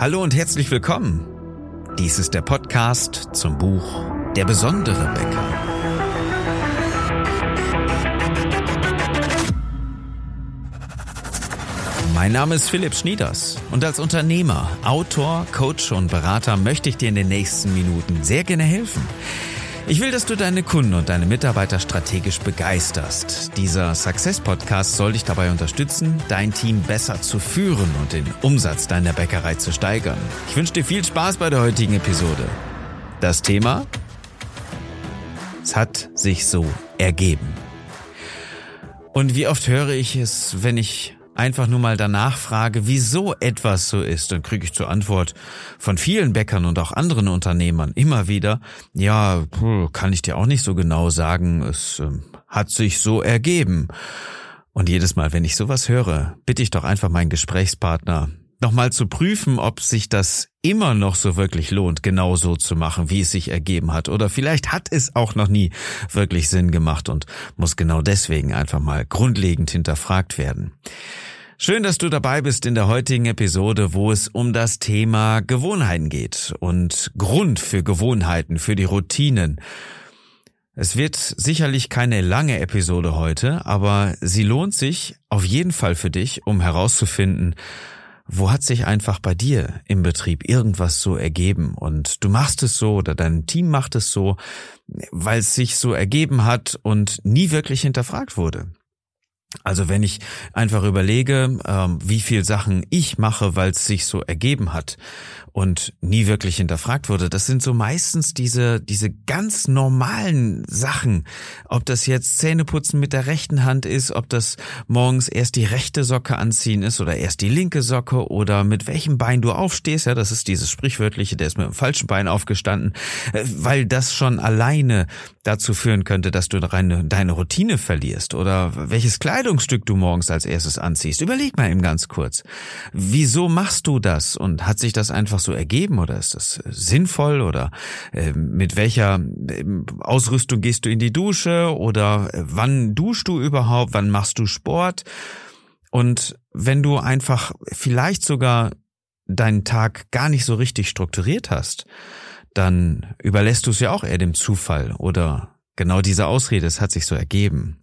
Hallo und herzlich willkommen. Dies ist der Podcast zum Buch Der besondere Bäcker. Mein Name ist Philipp Schnieders und als Unternehmer, Autor, Coach und Berater möchte ich dir in den nächsten Minuten sehr gerne helfen. Ich will, dass du deine Kunden und deine Mitarbeiter strategisch begeisterst. Dieser Success Podcast soll dich dabei unterstützen, dein Team besser zu führen und den Umsatz deiner Bäckerei zu steigern. Ich wünsche dir viel Spaß bei der heutigen Episode. Das Thema? Es hat sich so ergeben. Und wie oft höre ich es, wenn ich einfach nur mal danach frage, wieso etwas so ist, dann kriege ich zur Antwort von vielen Bäckern und auch anderen Unternehmern immer wieder, ja, kann ich dir auch nicht so genau sagen, es äh, hat sich so ergeben. Und jedes Mal, wenn ich sowas höre, bitte ich doch einfach meinen Gesprächspartner, nochmal zu prüfen, ob sich das immer noch so wirklich lohnt, genau so zu machen, wie es sich ergeben hat. Oder vielleicht hat es auch noch nie wirklich Sinn gemacht und muss genau deswegen einfach mal grundlegend hinterfragt werden. Schön, dass du dabei bist in der heutigen Episode, wo es um das Thema Gewohnheiten geht und Grund für Gewohnheiten, für die Routinen. Es wird sicherlich keine lange Episode heute, aber sie lohnt sich auf jeden Fall für dich, um herauszufinden, wo hat sich einfach bei dir im Betrieb irgendwas so ergeben und du machst es so oder dein Team macht es so, weil es sich so ergeben hat und nie wirklich hinterfragt wurde. Also wenn ich einfach überlege, ähm, wie viel Sachen ich mache, weil es sich so ergeben hat und nie wirklich hinterfragt wurde, das sind so meistens diese diese ganz normalen Sachen. Ob das jetzt Zähneputzen mit der rechten Hand ist, ob das morgens erst die rechte Socke anziehen ist oder erst die linke Socke oder mit welchem Bein du aufstehst, ja, das ist dieses sprichwörtliche, der ist mit dem falschen Bein aufgestanden, äh, weil das schon alleine dazu führen könnte, dass du deine, Routine verlierst oder welches Kleidungsstück du morgens als erstes anziehst. Überleg mal eben ganz kurz. Wieso machst du das und hat sich das einfach so ergeben oder ist das äh, sinnvoll oder äh, mit welcher äh, Ausrüstung gehst du in die Dusche oder wann duschst du überhaupt, wann machst du Sport? Und wenn du einfach vielleicht sogar deinen Tag gar nicht so richtig strukturiert hast, dann überlässt du es ja auch eher dem Zufall oder genau diese Ausrede, es hat sich so ergeben.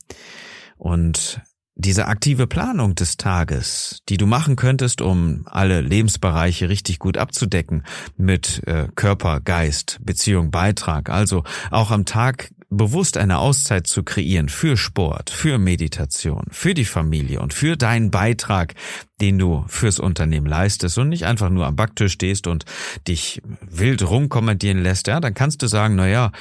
Und diese aktive Planung des Tages, die du machen könntest, um alle Lebensbereiche richtig gut abzudecken mit äh, Körper, Geist, Beziehung, Beitrag, also auch am Tag bewusst eine Auszeit zu kreieren für Sport, für Meditation, für die Familie und für deinen Beitrag, den du fürs Unternehmen leistest und nicht einfach nur am Backtisch stehst und dich wild rumkommandieren lässt, ja, dann kannst du sagen, na ja,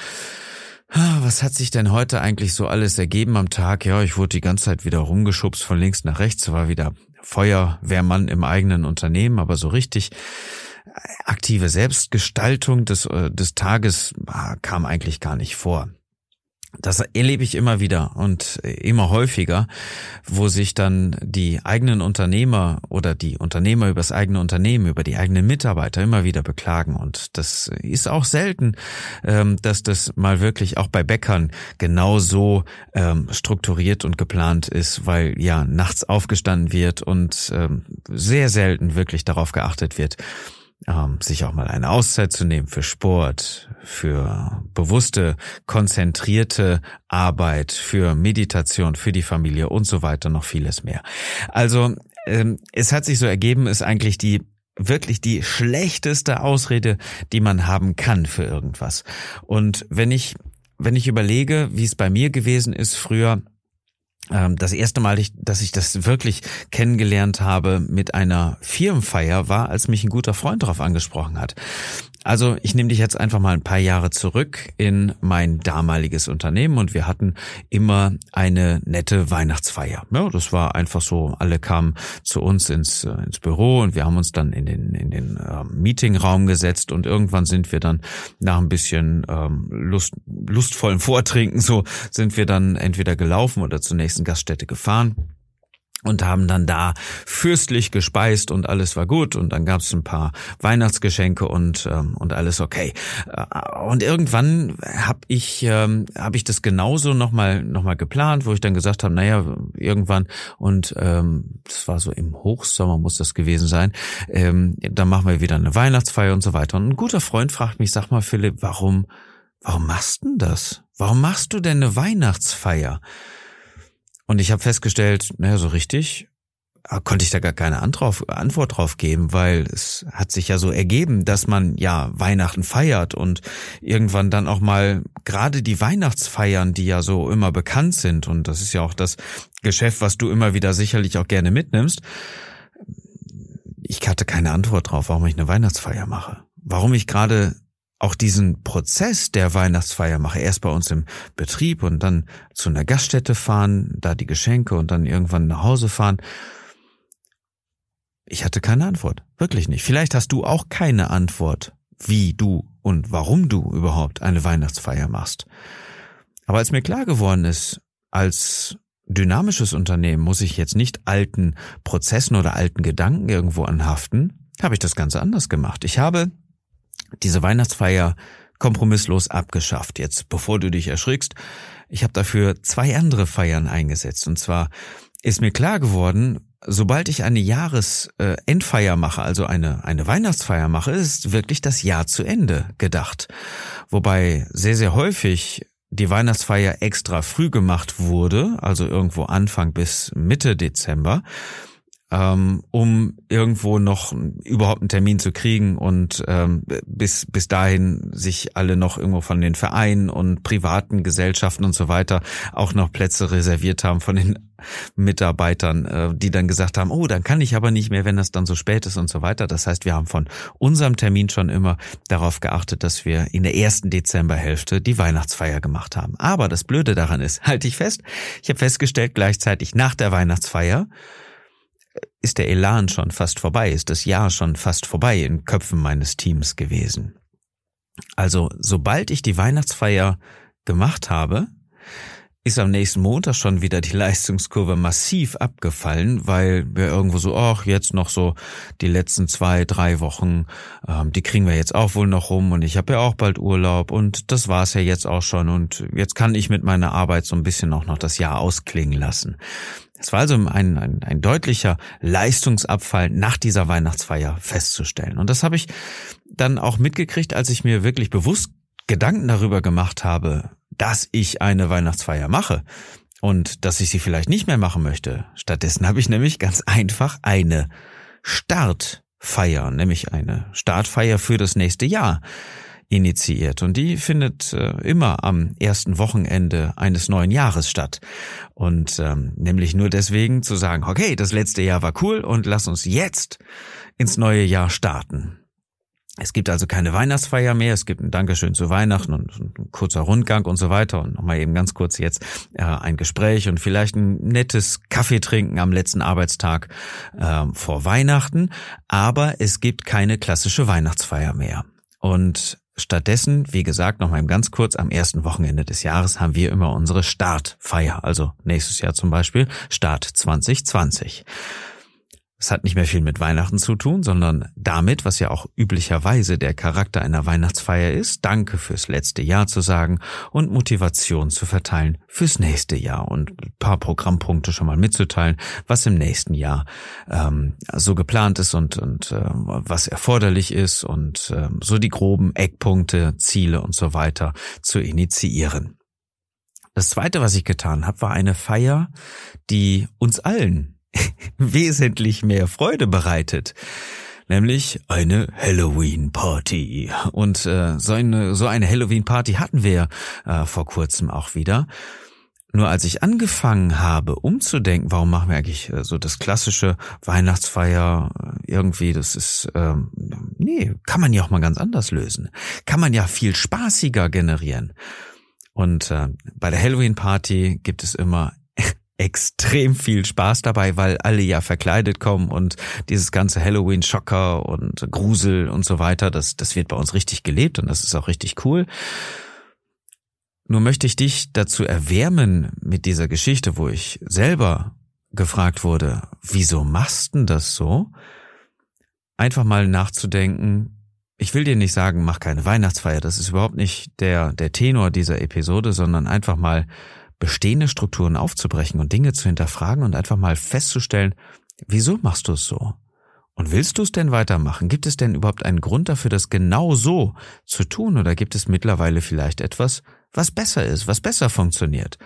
was hat sich denn heute eigentlich so alles ergeben am Tag? Ja, ich wurde die ganze Zeit wieder rumgeschubst von links nach rechts, war wieder Feuerwehrmann im eigenen Unternehmen, aber so richtig aktive Selbstgestaltung des, äh, des Tages ah, kam eigentlich gar nicht vor. Das erlebe ich immer wieder und immer häufiger, wo sich dann die eigenen Unternehmer oder die Unternehmer über das eigene Unternehmen, über die eigenen Mitarbeiter immer wieder beklagen. Und das ist auch selten, ähm, dass das mal wirklich auch bei Bäckern genauso ähm, strukturiert und geplant ist, weil ja nachts aufgestanden wird und ähm, sehr selten wirklich darauf geachtet wird, ähm, sich auch mal eine Auszeit zu nehmen für Sport, für bewusste, konzentrierte Arbeit, für Meditation, für die Familie und so weiter, noch vieles mehr. Also ähm, es hat sich so ergeben, ist eigentlich die wirklich die schlechteste Ausrede, die man haben kann für irgendwas. Und wenn ich wenn ich überlege, wie es bei mir gewesen ist früher, das erste Mal, dass ich das wirklich kennengelernt habe mit einer Firmenfeier, war, als mich ein guter Freund darauf angesprochen hat. Also ich nehme dich jetzt einfach mal ein paar Jahre zurück in mein damaliges Unternehmen und wir hatten immer eine nette Weihnachtsfeier. Ja, das war einfach so, alle kamen zu uns ins, äh, ins Büro und wir haben uns dann in den, in den äh, Meetingraum gesetzt und irgendwann sind wir dann nach ein bisschen ähm, Lust, lustvollen Vortrinken so sind wir dann entweder gelaufen oder zur nächsten Gaststätte gefahren. Und haben dann da fürstlich gespeist und alles war gut. Und dann gab es ein paar Weihnachtsgeschenke und ähm, und alles okay. Äh, und irgendwann habe ich ähm, habe ich das genauso noch mal noch mal geplant wo ich dann gesagt habe naja irgendwann und ähm, das war so im Hochsommer muss das gewesen sein ähm, dann machen wir wieder eine Weihnachtsfeier und so weiter. Und ein guter Freund fragt mich sag mal Philipp warum warum machst denn das? Warum machst du denn eine Weihnachtsfeier und ich habe festgestellt, naja, so richtig äh, konnte ich da gar keine Antwort drauf geben, weil es hat sich ja so ergeben, dass man ja Weihnachten feiert und irgendwann dann auch mal gerade die Weihnachtsfeiern, die ja so immer bekannt sind und das ist ja auch das Geschäft, was du immer wieder sicherlich auch gerne mitnimmst. Ich hatte keine Antwort drauf, warum ich eine Weihnachtsfeier mache. Warum ich gerade auch diesen Prozess der Weihnachtsfeier mache, erst bei uns im Betrieb und dann zu einer Gaststätte fahren, da die Geschenke und dann irgendwann nach Hause fahren. Ich hatte keine Antwort, wirklich nicht. Vielleicht hast du auch keine Antwort, wie du und warum du überhaupt eine Weihnachtsfeier machst. Aber als mir klar geworden ist, als dynamisches Unternehmen muss ich jetzt nicht alten Prozessen oder alten Gedanken irgendwo anhaften, habe ich das Ganze anders gemacht. Ich habe diese Weihnachtsfeier kompromisslos abgeschafft. Jetzt, bevor du dich erschrickst, ich habe dafür zwei andere Feiern eingesetzt. Und zwar ist mir klar geworden, sobald ich eine Jahresendfeier mache, also eine, eine Weihnachtsfeier mache, ist wirklich das Jahr zu Ende gedacht. Wobei sehr, sehr häufig die Weihnachtsfeier extra früh gemacht wurde, also irgendwo Anfang bis Mitte Dezember um irgendwo noch überhaupt einen Termin zu kriegen und ähm, bis bis dahin sich alle noch irgendwo von den Vereinen und privaten Gesellschaften und so weiter auch noch Plätze reserviert haben von den Mitarbeitern, äh, die dann gesagt haben, oh, dann kann ich aber nicht mehr, wenn das dann so spät ist und so weiter. Das heißt, wir haben von unserem Termin schon immer darauf geachtet, dass wir in der ersten Dezemberhälfte die Weihnachtsfeier gemacht haben. Aber das Blöde daran ist, halte ich fest, ich habe festgestellt, gleichzeitig nach der Weihnachtsfeier ist der Elan schon fast vorbei, ist das Jahr schon fast vorbei in Köpfen meines Teams gewesen. Also, sobald ich die Weihnachtsfeier gemacht habe, ist am nächsten Montag schon wieder die Leistungskurve massiv abgefallen, weil wir irgendwo so, ach, jetzt noch so die letzten zwei, drei Wochen, ähm, die kriegen wir jetzt auch wohl noch rum und ich habe ja auch bald Urlaub und das war's ja jetzt auch schon und jetzt kann ich mit meiner Arbeit so ein bisschen auch noch das Jahr ausklingen lassen. Es war also ein, ein, ein deutlicher Leistungsabfall nach dieser Weihnachtsfeier festzustellen. Und das habe ich dann auch mitgekriegt, als ich mir wirklich bewusst Gedanken darüber gemacht habe, dass ich eine Weihnachtsfeier mache und dass ich sie vielleicht nicht mehr machen möchte. Stattdessen habe ich nämlich ganz einfach eine Startfeier, nämlich eine Startfeier für das nächste Jahr initiiert und die findet äh, immer am ersten Wochenende eines neuen Jahres statt. Und ähm, nämlich nur deswegen zu sagen, okay, das letzte Jahr war cool und lass uns jetzt ins neue Jahr starten. Es gibt also keine Weihnachtsfeier mehr, es gibt ein Dankeschön zu Weihnachten und ein kurzer Rundgang und so weiter und nochmal eben ganz kurz jetzt äh, ein Gespräch und vielleicht ein nettes Kaffee trinken am letzten Arbeitstag äh, vor Weihnachten, aber es gibt keine klassische Weihnachtsfeier mehr. Und Stattdessen, wie gesagt, noch mal ganz kurz, am ersten Wochenende des Jahres haben wir immer unsere Startfeier, also nächstes Jahr zum Beispiel Start 2020. Es hat nicht mehr viel mit Weihnachten zu tun, sondern damit, was ja auch üblicherweise der Charakter einer Weihnachtsfeier ist, Danke fürs letzte Jahr zu sagen und Motivation zu verteilen fürs nächste Jahr und paar Programmpunkte schon mal mitzuteilen, was im nächsten Jahr ähm, so geplant ist und, und äh, was erforderlich ist und äh, so die groben Eckpunkte, Ziele und so weiter zu initiieren. Das zweite, was ich getan habe, war eine Feier, die uns allen wesentlich mehr Freude bereitet nämlich eine Halloween-Party. Und äh, so eine, so eine Halloween-Party hatten wir äh, vor kurzem auch wieder. Nur als ich angefangen habe, umzudenken, warum machen wir eigentlich äh, so das klassische Weihnachtsfeier äh, irgendwie, das ist, ähm, nee, kann man ja auch mal ganz anders lösen. Kann man ja viel spaßiger generieren. Und äh, bei der Halloween-Party gibt es immer extrem viel Spaß dabei, weil alle ja verkleidet kommen und dieses ganze Halloween-Schocker und Grusel und so weiter, das, das wird bei uns richtig gelebt und das ist auch richtig cool. Nur möchte ich dich dazu erwärmen mit dieser Geschichte, wo ich selber gefragt wurde, wieso machst denn das so? Einfach mal nachzudenken, ich will dir nicht sagen, mach keine Weihnachtsfeier, das ist überhaupt nicht der, der Tenor dieser Episode, sondern einfach mal bestehende Strukturen aufzubrechen und Dinge zu hinterfragen und einfach mal festzustellen, wieso machst du es so? Und willst du es denn weitermachen? Gibt es denn überhaupt einen Grund dafür, das genau so zu tun? Oder gibt es mittlerweile vielleicht etwas, was besser ist, was besser funktioniert?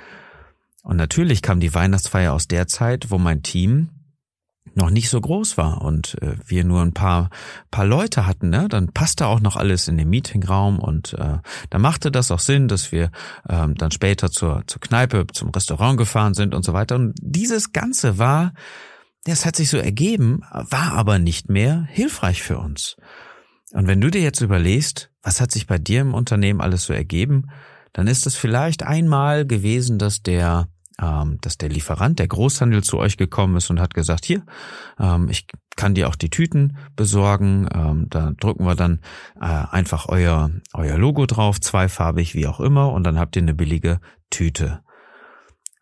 Und natürlich kam die Weihnachtsfeier aus der Zeit, wo mein Team noch nicht so groß war und äh, wir nur ein paar paar Leute hatten, ne? dann passte auch noch alles in den Meetingraum und äh, da machte das auch Sinn, dass wir ähm, dann später zur zur Kneipe, zum Restaurant gefahren sind und so weiter. Und dieses Ganze war, das hat sich so ergeben, war aber nicht mehr hilfreich für uns. Und wenn du dir jetzt überlegst, was hat sich bei dir im Unternehmen alles so ergeben, dann ist es vielleicht einmal gewesen, dass der dass der Lieferant, der Großhandel zu euch gekommen ist und hat gesagt, hier, ähm, ich kann dir auch die Tüten besorgen. Ähm, da drücken wir dann äh, einfach euer, euer Logo drauf, zweifarbig, wie auch immer, und dann habt ihr eine billige Tüte.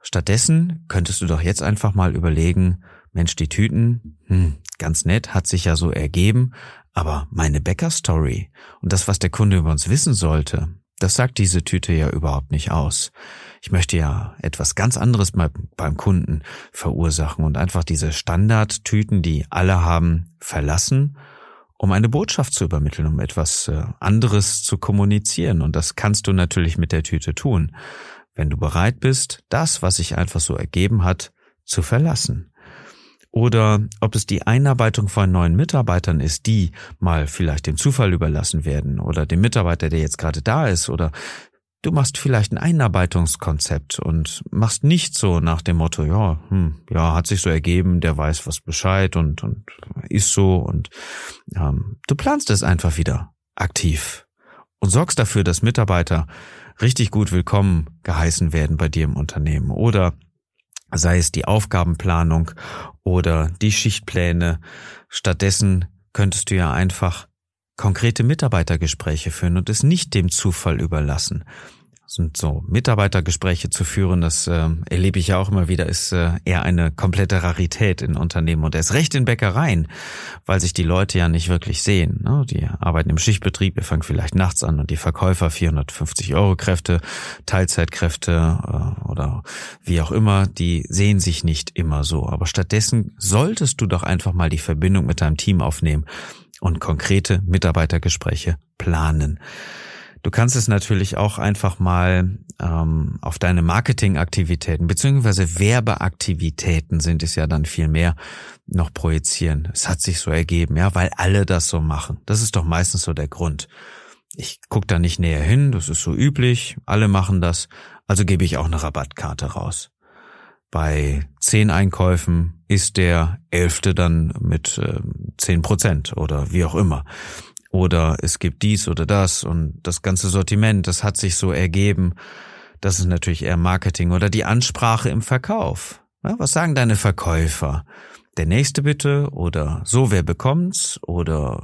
Stattdessen könntest du doch jetzt einfach mal überlegen, Mensch, die Tüten, hm, ganz nett, hat sich ja so ergeben, aber meine Bäcker-Story und das, was der Kunde über uns wissen sollte, das sagt diese Tüte ja überhaupt nicht aus. Ich möchte ja etwas ganz anderes beim Kunden verursachen und einfach diese Standardtüten, die alle haben, verlassen, um eine Botschaft zu übermitteln, um etwas äh, anderes zu kommunizieren. Und das kannst du natürlich mit der Tüte tun, wenn du bereit bist, das, was sich einfach so ergeben hat, zu verlassen oder ob es die Einarbeitung von neuen Mitarbeitern ist, die mal vielleicht dem Zufall überlassen werden oder dem Mitarbeiter, der jetzt gerade da ist oder du machst vielleicht ein Einarbeitungskonzept und machst nicht so nach dem Motto, ja, hm, ja, hat sich so ergeben, der weiß was Bescheid und, und ist so und ähm, du planst es einfach wieder aktiv und sorgst dafür, dass Mitarbeiter richtig gut willkommen geheißen werden bei dir im Unternehmen oder sei es die Aufgabenplanung oder die Schichtpläne. Stattdessen könntest du ja einfach konkrete Mitarbeitergespräche führen und es nicht dem Zufall überlassen sind so Mitarbeitergespräche zu führen, das äh, erlebe ich ja auch immer wieder, ist äh, eher eine komplette Rarität in Unternehmen und erst recht in Bäckereien, weil sich die Leute ja nicht wirklich sehen. Ne? Die arbeiten im Schichtbetrieb, ihr fangt vielleicht nachts an und die Verkäufer 450 Euro Kräfte, Teilzeitkräfte äh, oder wie auch immer, die sehen sich nicht immer so. Aber stattdessen solltest du doch einfach mal die Verbindung mit deinem Team aufnehmen und konkrete Mitarbeitergespräche planen. Du kannst es natürlich auch einfach mal ähm, auf deine Marketingaktivitäten beziehungsweise Werbeaktivitäten sind es ja dann viel mehr noch projizieren. Es hat sich so ergeben, ja, weil alle das so machen. Das ist doch meistens so der Grund. Ich guck da nicht näher hin, das ist so üblich, alle machen das, also gebe ich auch eine Rabattkarte raus. Bei zehn Einkäufen ist der elfte dann mit äh, zehn Prozent oder wie auch immer oder es gibt dies oder das und das ganze Sortiment, das hat sich so ergeben. Das ist natürlich eher Marketing oder die Ansprache im Verkauf. was sagen deine Verkäufer? Der nächste bitte oder so wer bekommt's oder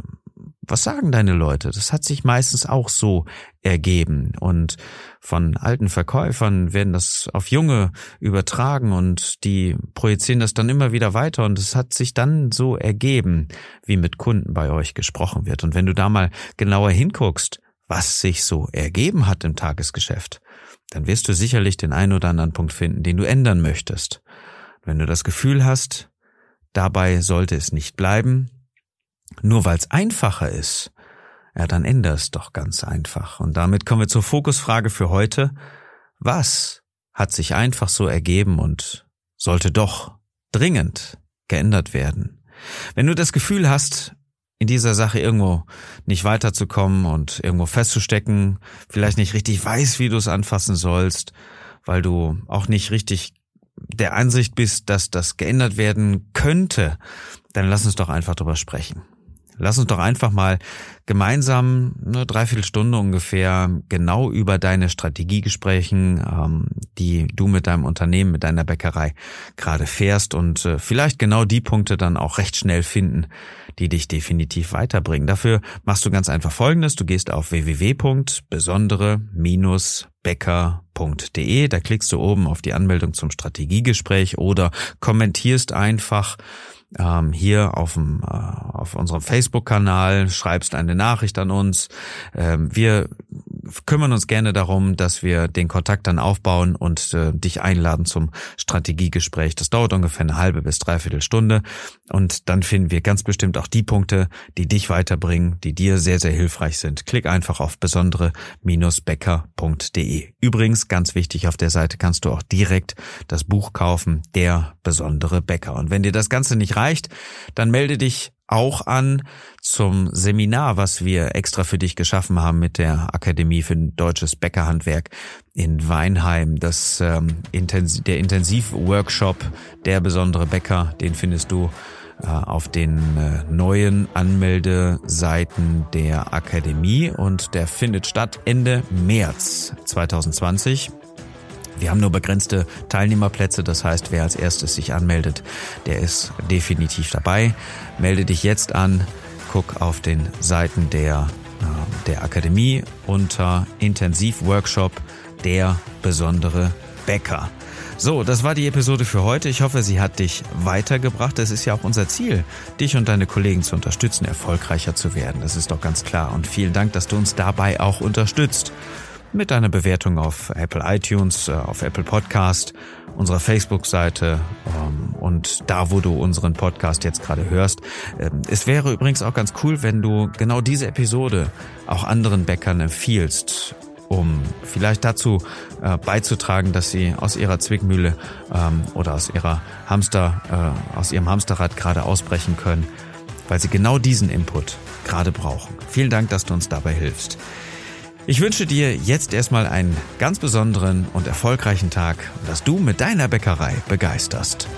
was sagen deine Leute? Das hat sich meistens auch so ergeben. Und von alten Verkäufern werden das auf Junge übertragen und die projizieren das dann immer wieder weiter. Und es hat sich dann so ergeben, wie mit Kunden bei euch gesprochen wird. Und wenn du da mal genauer hinguckst, was sich so ergeben hat im Tagesgeschäft, dann wirst du sicherlich den einen oder anderen Punkt finden, den du ändern möchtest. Wenn du das Gefühl hast, dabei sollte es nicht bleiben, nur weil es einfacher ist, ja, dann änder es doch ganz einfach. Und damit kommen wir zur Fokusfrage für heute. Was hat sich einfach so ergeben und sollte doch dringend geändert werden? Wenn du das Gefühl hast, in dieser Sache irgendwo nicht weiterzukommen und irgendwo festzustecken, vielleicht nicht richtig weiß, wie du es anfassen sollst, weil du auch nicht richtig der Ansicht bist, dass das geändert werden könnte, dann lass uns doch einfach drüber sprechen. Lass uns doch einfach mal gemeinsam eine Dreiviertelstunde ungefähr genau über deine Strategie sprechen, ähm, die du mit deinem Unternehmen, mit deiner Bäckerei gerade fährst und äh, vielleicht genau die Punkte dann auch recht schnell finden, die dich definitiv weiterbringen. Dafür machst du ganz einfach Folgendes. Du gehst auf www.besondere-becker.de. Da klickst du oben auf die Anmeldung zum Strategiegespräch oder kommentierst einfach ähm, hier auf, dem, äh, auf unserem Facebook-Kanal, schreibst eine Nachricht an uns. Ähm, wir kümmern uns gerne darum, dass wir den Kontakt dann aufbauen und äh, dich einladen zum Strategiegespräch. Das dauert ungefähr eine halbe bis dreiviertel Stunde und dann finden wir ganz bestimmt auch die Punkte, die dich weiterbringen, die dir sehr, sehr hilfreich sind. Klick einfach auf besondere-becker.de. Übrigens, ganz wichtig, auf der Seite kannst du auch direkt das Buch kaufen, Der besondere Bäcker. Und wenn dir das Ganze nicht reicht, dann melde dich auch an zum Seminar, was wir extra für dich geschaffen haben mit der Akademie für deutsches Bäckerhandwerk in Weinheim. Das ähm, Intensiv, der Intensivworkshop Der besondere Bäcker, den findest du äh, auf den äh, neuen Anmeldeseiten der Akademie und der findet statt Ende März 2020. Wir haben nur begrenzte Teilnehmerplätze, das heißt, wer als erstes sich anmeldet, der ist definitiv dabei. Melde dich jetzt an, guck auf den Seiten der, äh, der Akademie unter Intensivworkshop der besondere Bäcker. So, das war die Episode für heute. Ich hoffe, sie hat dich weitergebracht. Es ist ja auch unser Ziel, dich und deine Kollegen zu unterstützen, erfolgreicher zu werden. Das ist doch ganz klar. Und vielen Dank, dass du uns dabei auch unterstützt mit deiner Bewertung auf Apple iTunes, äh, auf Apple Podcast, unserer Facebook-Seite ähm, und da, wo du unseren Podcast jetzt gerade hörst. Ähm, es wäre übrigens auch ganz cool, wenn du genau diese Episode auch anderen Bäckern empfiehlst um vielleicht dazu äh, beizutragen, dass sie aus ihrer Zwickmühle ähm, oder aus ihrer Hamster, äh, aus ihrem Hamsterrad gerade ausbrechen können, weil sie genau diesen Input gerade brauchen. Vielen Dank, dass du uns dabei hilfst. Ich wünsche dir jetzt erstmal einen ganz besonderen und erfolgreichen Tag dass du mit deiner Bäckerei begeisterst.